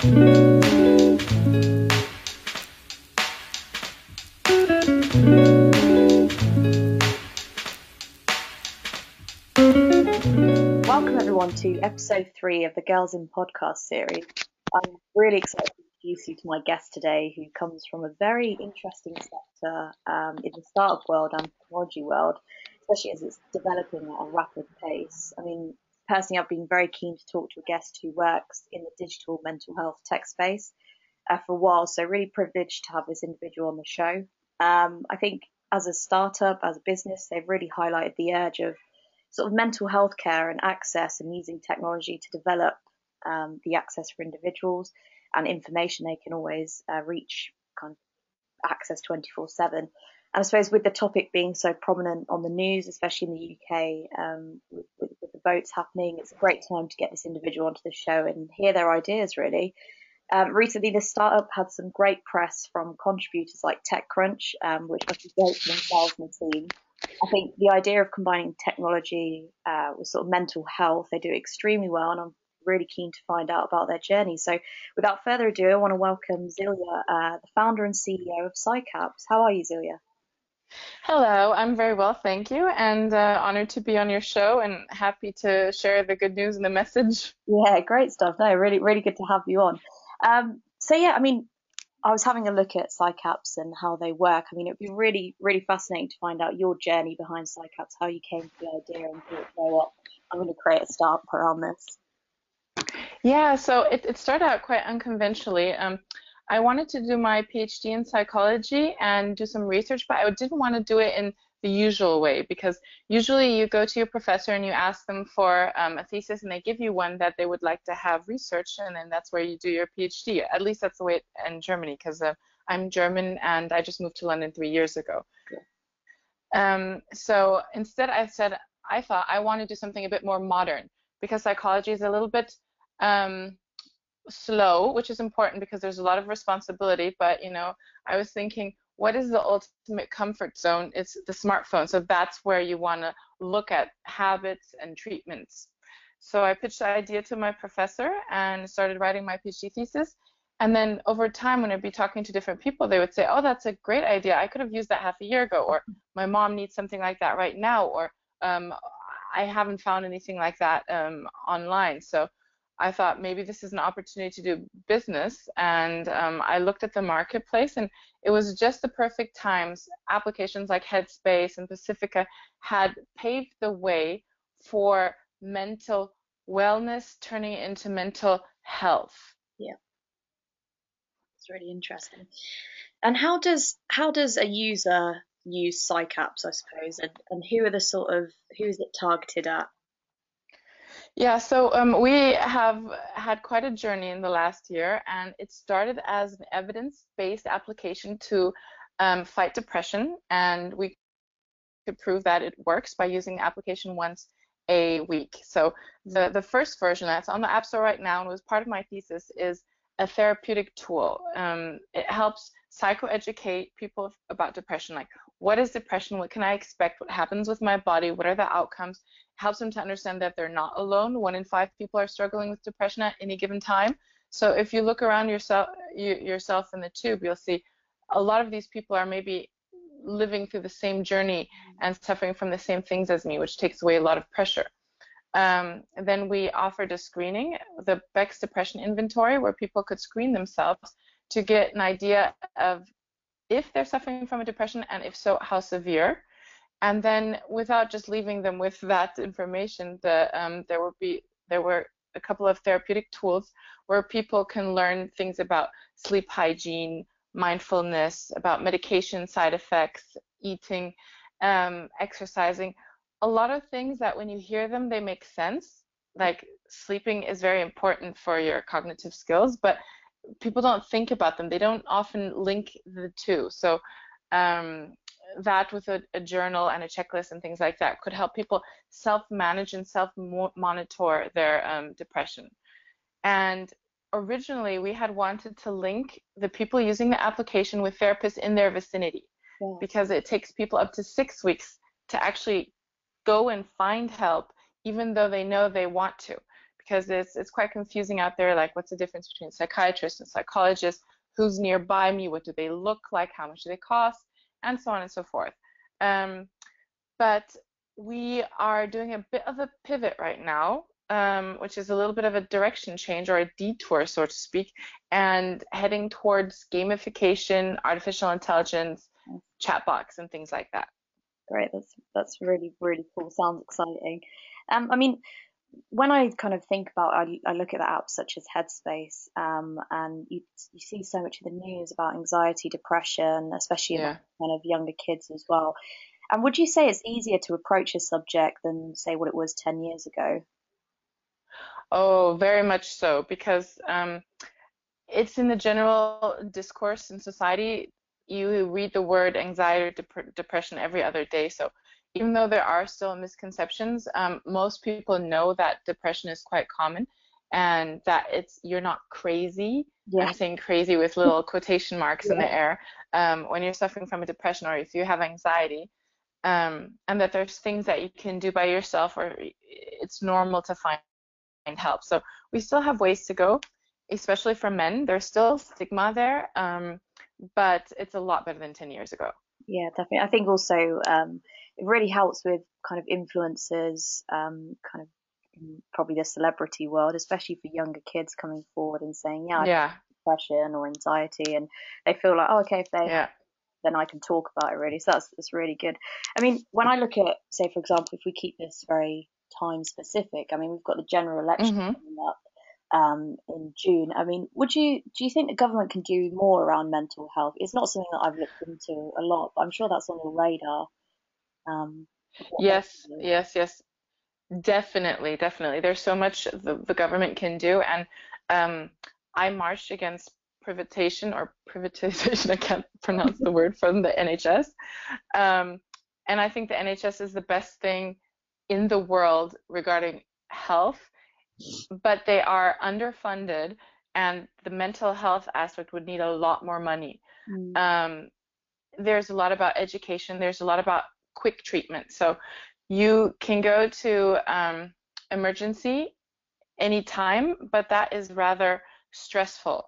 Welcome everyone to episode three of the Girls in Podcast series. I'm really excited to introduce you to my guest today, who comes from a very interesting sector um, in the startup world and technology world, especially as it's developing at a rapid pace. I mean, personally, I've been very keen to talk to a guest who works in the digital mental health tech space uh, for a while, so really privileged to have this individual on the show. Um, I think as a startup, as a business, they've really highlighted the urge of sort of mental health care and access and using technology to develop um, the access for individuals and information they can always uh, reach kind of access 24 7. And I suppose with the topic being so prominent on the news, especially in the UK, um, with, with, the votes happening, it's a great time to get this individual onto the show and hear their ideas really. Um, recently, the startup had some great press from contributors like TechCrunch, um, which must be great for themselves and the team. I think the idea of combining technology uh, with sort of mental health, they do extremely well, and I'm really keen to find out about their journey. So, without further ado, I want to welcome Zilia, uh, the founder and CEO of PsyCaps. How are you, Zilia? Hello, I'm very well, thank you, and uh, honored to be on your show and happy to share the good news and the message. Yeah, great stuff. No, really, really good to have you on. Um, so yeah, I mean, I was having a look at PsyCaps and how they work. I mean, it'd be really, really fascinating to find out your journey behind PsyCaps, how you came to the idea and thought, you know what, I'm going to create a startup around this. Yeah, so it, it started out quite unconventionally. Um, I wanted to do my PhD in psychology and do some research, but I didn't want to do it in the usual way because usually you go to your professor and you ask them for um, a thesis and they give you one that they would like to have researched and then that's where you do your PhD. At least that's the way in Germany because uh, I'm German and I just moved to London three years ago. Um, so instead I said I thought I want to do something a bit more modern because psychology is a little bit um, slow, which is important because there's a lot of responsibility. But you know, I was thinking, what is the ultimate comfort zone? It's the smartphone. So that's where you want to look at habits and treatments. So I pitched the idea to my professor and started writing my PhD thesis. And then over time, when I'd be talking to different people, they would say, "Oh, that's a great idea. I could have used that half a year ago," or "My mom needs something like that right now," or um, "I haven't found anything like that um, online." So I thought maybe this is an opportunity to do business, and um, I looked at the marketplace, and it was just the perfect times. Applications like Headspace and Pacifica had paved the way for mental wellness turning into mental health. Yeah, it's really interesting. And how does how does a user use PsyCaps, I suppose, and, and who are the sort of who is it targeted at? Yeah, so um, we have had quite a journey in the last year, and it started as an evidence-based application to um, fight depression, and we could prove that it works by using the application once a week. So the the first version that's on the App Store right now and was part of my thesis is a therapeutic tool. Um, it helps psychoeducate people about depression, like what is depression, what can I expect, what happens with my body, what are the outcomes, helps them to understand that they're not alone. One in five people are struggling with depression at any given time. So if you look around yourself you, yourself in the tube, you'll see a lot of these people are maybe living through the same journey and suffering from the same things as me, which takes away a lot of pressure. Um, then we offered a screening, the Beck's Depression Inventory, where people could screen themselves to get an idea of if they're suffering from a depression and if so, how severe and then without just leaving them with that information, the, um, there will be there were a couple of therapeutic tools where people can learn things about sleep hygiene, mindfulness, about medication side effects, eating, um, exercising, a lot of things that when you hear them, they make sense. Like sleeping is very important for your cognitive skills, but people don't think about them. They don't often link the two. So um, that with a, a, journal and a checklist and things like that could help people self-manage and self-monitor their um, depression. And originally, we had wanted to link the people using the application with therapists in their vicinity yeah. because it takes people up to six weeks to actually go and find help, even though they know they want to. Because it's it's quite confusing out there. Like, what's the difference between psychiatrist and psychologist? Who's nearby me? What do they look like? How much do they cost? And so on and so forth. Um, but we are doing a bit of a pivot right now, um, which is a little bit of a direction change or a detour, so to speak, and heading towards gamification, artificial intelligence, chatbots, and things like that. Great, that's that's really really cool. Sounds exciting. Um, I mean, when I kind of think about, I, I look at the apps such as Headspace, um, and you you see so much of the news about anxiety, depression, especially yeah. kind of younger kids as well. And would you say it's easier to approach a subject than say what it was ten years ago? Oh, very much so, because um, it's in the general discourse in society. You read the word anxiety or dep- depression every other day, so even though there are still misconceptions, um, most people know that depression is quite common and that it's you're not crazy. Yeah. I'm saying crazy with little quotation marks yeah. in the air um, when you're suffering from a depression or if you have anxiety, um, and that there's things that you can do by yourself or it's normal to find help. So we still have ways to go, especially for men. There's still stigma there, um, but it's a lot better than 10 years ago. Yeah, definitely. I think also um, it really helps with kind of influencers, um, kind of probably the celebrity world, especially for younger kids coming forward and saying, yeah, yeah. depression or anxiety, and they feel like, oh, okay, if they, yeah. then I can talk about it really. So that's that's really good. I mean, when I look at, say, for example, if we keep this very time specific, I mean, we've got the general election mm-hmm. coming up um, in June. I mean, would you do you think the government can do more around mental health? It's not something that I've looked into a lot, but I'm sure that's on your radar. Um, yes, yes, yes, definitely, definitely. There's so much the, the government can do, and um, I marched against privatization or privatization. I can't pronounce the word from the NHS, um, and I think the NHS is the best thing in the world regarding health, but they are underfunded, and the mental health aspect would need a lot more money. Mm. Um, there's a lot about education. There's a lot about quick treatment. So you can go to um, emergency anytime, but that is rather stressful.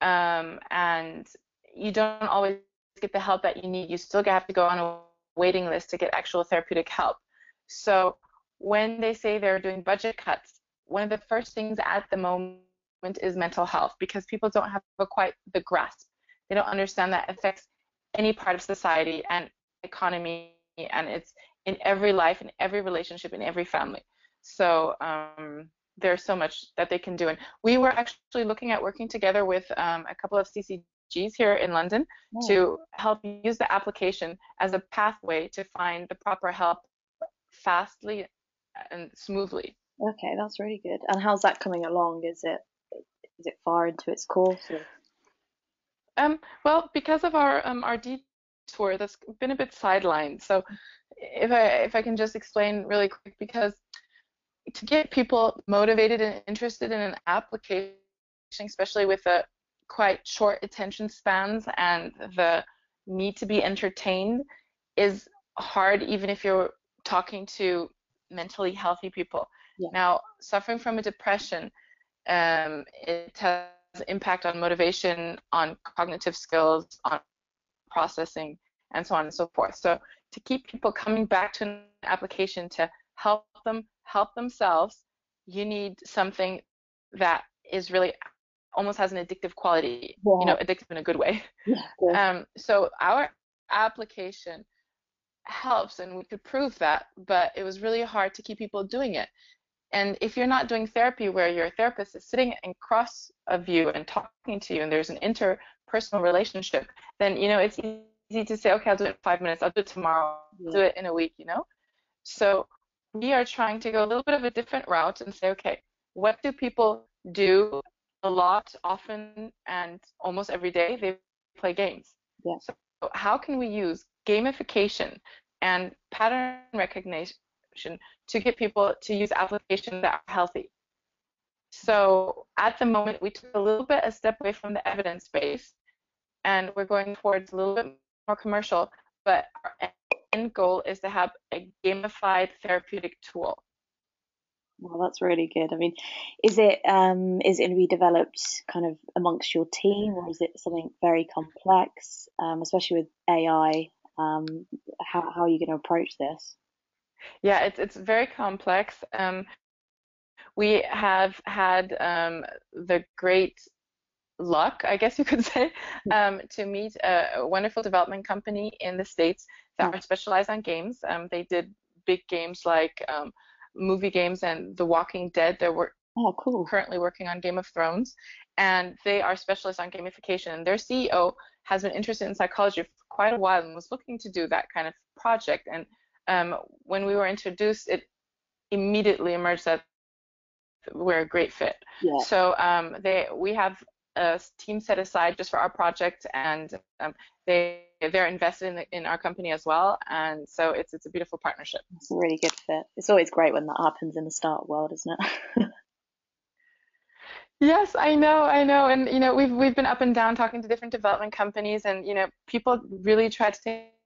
Um, and you don't always get the help that you need. You still have to go on a waiting list to get actual therapeutic help. So when they say they're doing budget cuts, one of the first things at the moment is mental health because people don't have quite the grasp. They don't understand that affects any part of society and economy and it's in every life, in every relationship, in every family. So um, there's so much that they can do. And we were actually looking at working together with um, a couple of CCGs here in London oh. to help use the application as a pathway to find the proper help fastly and smoothly. Okay, that's really good. And how's that coming along? Is it is it far into its course? Or? Um, well, because of our um, our tour that's been a bit sidelined. So if I if I can just explain really quick because to get people motivated and interested in an application, especially with a quite short attention spans and the need to be entertained is hard even if you're talking to mentally healthy people. Yeah. Now, suffering from a depression, um, it has impact on motivation, on cognitive skills, on processing, and so on and so forth. So to keep people coming back to an application to help them help themselves, you need something that is really almost has an addictive quality, yeah. you know, addictive in a good way. Yeah, um, so our application helps and we could prove that, but it was really hard to keep people doing it. And if you're not doing therapy where your therapist is sitting across of you and talking to you and there's an interpersonal relationship, then you know it's easy to say, okay, I'll do it in five minutes, I'll do it tomorrow, I'll do mm-hmm. it in a week, you know? So we are trying to go a little bit of a different route and say, okay, what do people do a lot, often, and almost every day? They play games. Yeah. So how can we use gamification and pattern recognition to get people to use applications that are healthy? So at the moment, we took a little bit a step away from the evidence base, and we're going towards a little bit more commercial, but our end goal is to have a gamified therapeutic tool. Well, that's really good. I mean, is it um, is it going to be developed kind of amongst your team, or is it something very complex, um, especially with AI? Um, how how are you going to approach this? Yeah, it's it's very complex. Um, we have had um, the great luck, I guess you could say, hmm. um, to meet a, wonderful development company in the States that hmm. are specialized on games. Um, they did big games like um, movie games and The Walking Dead. They're work- oh, cool. currently working on Game of Thrones, and they are specialists on gamification. And their CEO has been interested in psychology for quite a while and was looking to do that kind of project. And um, when we were introduced, it immediately emerged that we're a great fit. Yeah. So um, they we have a team set aside just for our project, and um, they they're invested in, the, in our company as well, and so it's it's a beautiful partnership. It's a really good fit. It's always great when that happens in the startup world, isn't it? Yes, I know, I know, and you know we've we've been up and down talking to different development companies, and you know people really try to take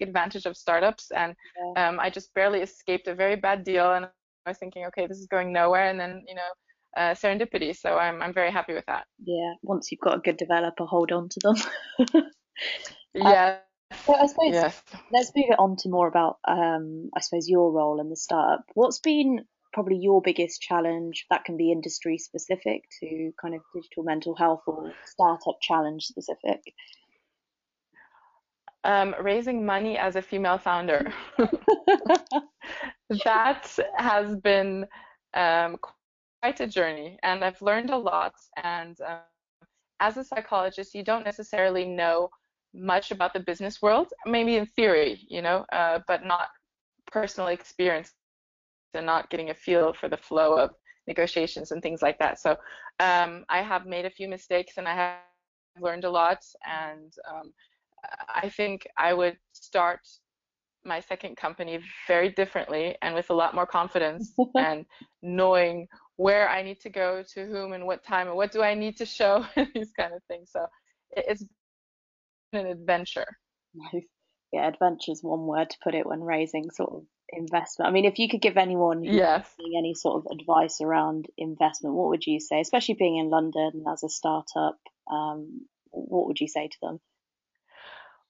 advantage of startups, and yeah. um, I just barely escaped a very bad deal, and I was thinking, okay, this is going nowhere, and then you know uh, serendipity. So I'm I'm very happy with that. Yeah, once you've got a good developer, hold on to them. yeah. Uh, I suppose yes. let's move it on to more about um, I suppose your role in the startup. What's been probably your biggest challenge that can be industry specific to kind of digital mental health or startup challenge specific? Um, raising money as a female founder. that has been um, quite a journey, and I've learned a lot. And um, as a psychologist, you don't necessarily know much about the business world, maybe in theory, you know, uh, but not personal experience and not getting a feel for the flow of negotiations and things like that. So um, I have made a few mistakes and I have learned a lot. And um, I think I would start my second company very differently and with a lot more confidence and knowing where I need to go to whom and what time and what do I need to show and these kind of things. So it's an adventure. Nice. Yeah, adventure is one word to put it when raising sort of investment. I mean, if you could give anyone yes. any sort of advice around investment, what would you say? Especially being in London as a startup, um, what would you say to them?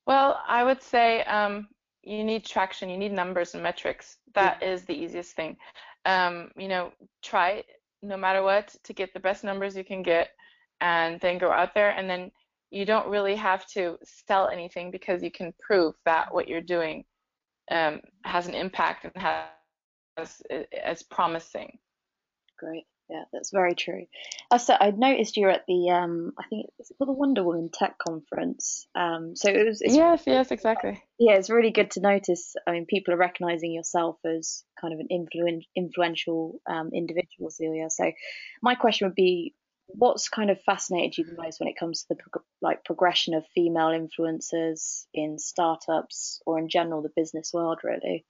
Well, I would say um, you need traction, you need numbers and metrics. That is the easiest thing. Um, you know, try no matter what to get the best numbers you can get and then go out there and then you don't really have to sell anything because you can prove that what you're doing um, has an impact and has as promising. Great. Yeah, that's very true. I said I noticed you're at the um, I think it's called the Wonder Woman Tech Conference. Um, so it was. yes, yes, exactly. Yeah, it's really good to notice. I mean, people are recognizing yourself as kind of an influ- influential um, individual, Celia. So my question would be, what's kind of fascinated you the most when it comes to the pro- like progression of female influencers in startups or in general the business world, really?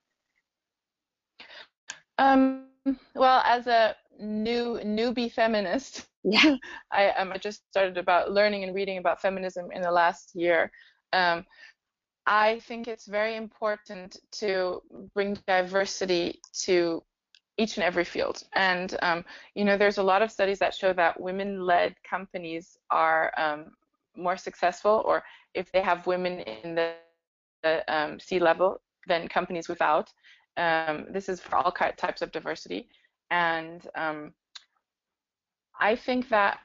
Um, well, as a new newbie feminist. Yeah. I um, I just started about learning and reading about feminism in the last year. Um, I think it's very important to bring diversity to each and every field. And um, you know, there's a lot of studies that show that women-led companies are um, more successful, or if they have women in the, the um, C-level than companies without. Um, this is for all types of diversity and um, I think that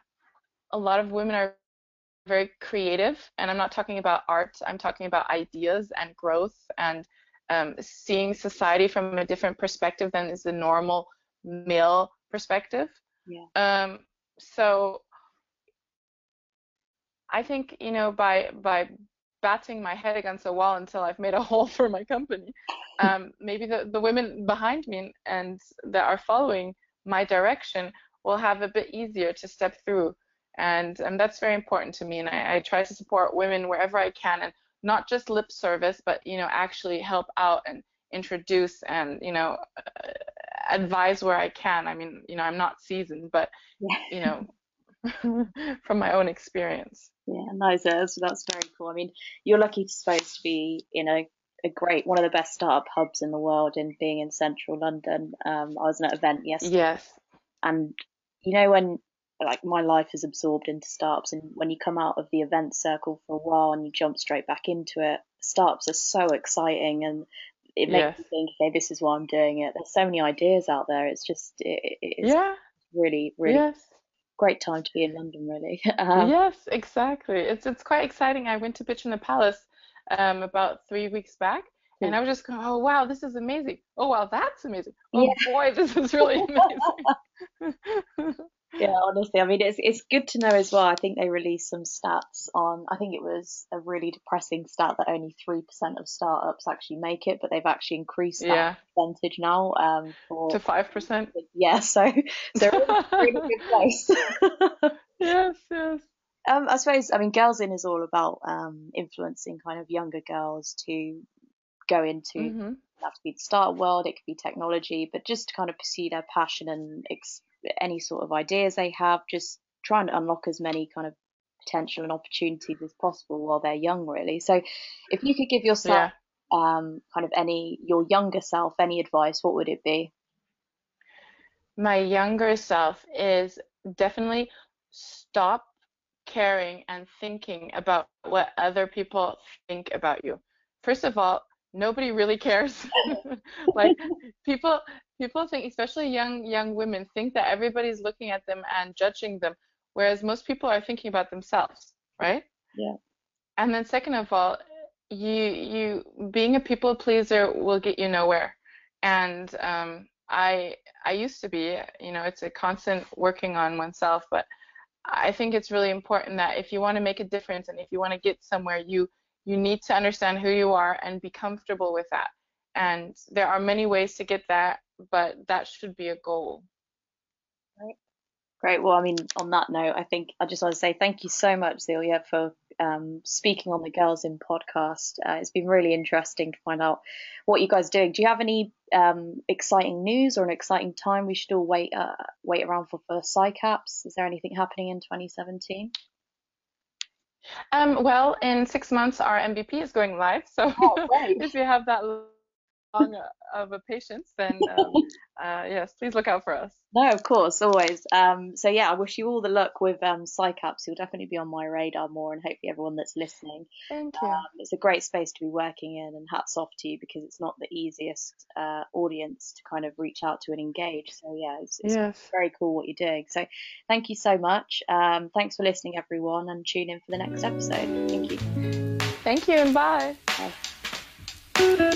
a lot of women are very creative, and I'm not talking about art. I'm talking about ideas and growth and um, seeing society from a different perspective than is the normal male perspective. Yeah. Um, so I think you know by by batting my head against a wall until I've made a hole for my company. Um, maybe the, the women behind me and that are following my direction will have a bit easier to step through. And, and that's very important to me. And I, I try to support women wherever I can and not just lip service, but, you know, actually help out and introduce and, you know, uh, advise where I can. I mean, you know, I'm not seasoned, but, yeah. you know, from my own experience. Yeah, nice. That's, that's very cool. I mean, you're lucky to supposed to be in a, a great one of the best startup hubs in the world in being in central London. Um, I was at an event yesterday. Yes. And you know when like my life is absorbed into startups and when you come out of the event circle for a while and you jump straight back into it, startups are so exciting and it makes yes. me think, okay, this is why I'm doing it. There's so many ideas out there. It's just it, it's yeah. really, really yes. Great time to be in London really. Um, yes, exactly. It's it's quite exciting. I went to Pitch in the Palace um, about three weeks back. And I was just going, oh wow, this is amazing. Oh wow, that's amazing. Oh yeah. boy, this is really amazing. yeah, honestly, I mean, it's it's good to know as well. I think they released some stats on. I think it was a really depressing stat that only three percent of startups actually make it, but they've actually increased that yeah. percentage now um, for, to five percent. Yeah, so they're in a really good place. yes, yes. Um, I suppose, I mean, Girls In is all about um, influencing kind of younger girls to go into mm-hmm. have to be the startup world, it could be technology, but just to kind of pursue their passion and ex- any sort of ideas they have, just trying to unlock as many kind of potential and opportunities as possible while they're young, really. So, if you could give yourself yeah. um, kind of any your younger self any advice, what would it be? My younger self is definitely stop caring and thinking about what other people think about you. First of all, nobody really cares. like people people think especially young young women think that everybody's looking at them and judging them whereas most people are thinking about themselves, right? Yeah. And then second of all, you you being a people pleaser will get you nowhere. And um I I used to be, you know, it's a constant working on oneself, but I think it's really important that if you want to make a difference and if you want to get somewhere, you you need to understand who you are and be comfortable with that. And there are many ways to get that, but that should be a goal. Right. Great. Well, I mean, on that note, I think I just want to say thank you so much, Celia, for um, speaking on the Girls In podcast. Uh, it's been really interesting to find out what you guys are doing. Do you have any um, exciting news or an exciting time we should all wait uh, wait around for for PsyCaps? Is there anything happening in 2017? Um, well, in six months, our MVP is going live. So oh, if you have that long of a patience, then um, uh, yes, please look out for us. No, of course, always. Um, so yeah, I wish you all the luck with um, PsyCaps. You'll definitely be on my radar more, and hopefully everyone that's listening. Thank you. Um, it's a great space to be working in, and hats off to you because it's not the easiest uh, audience to kind of reach out to and engage. So yeah, it's, it's yes. very cool what you're doing. So thank you so much. Um, thanks for listening, everyone, and tune in for the next episode. Thank you. Thank you, and bye. bye.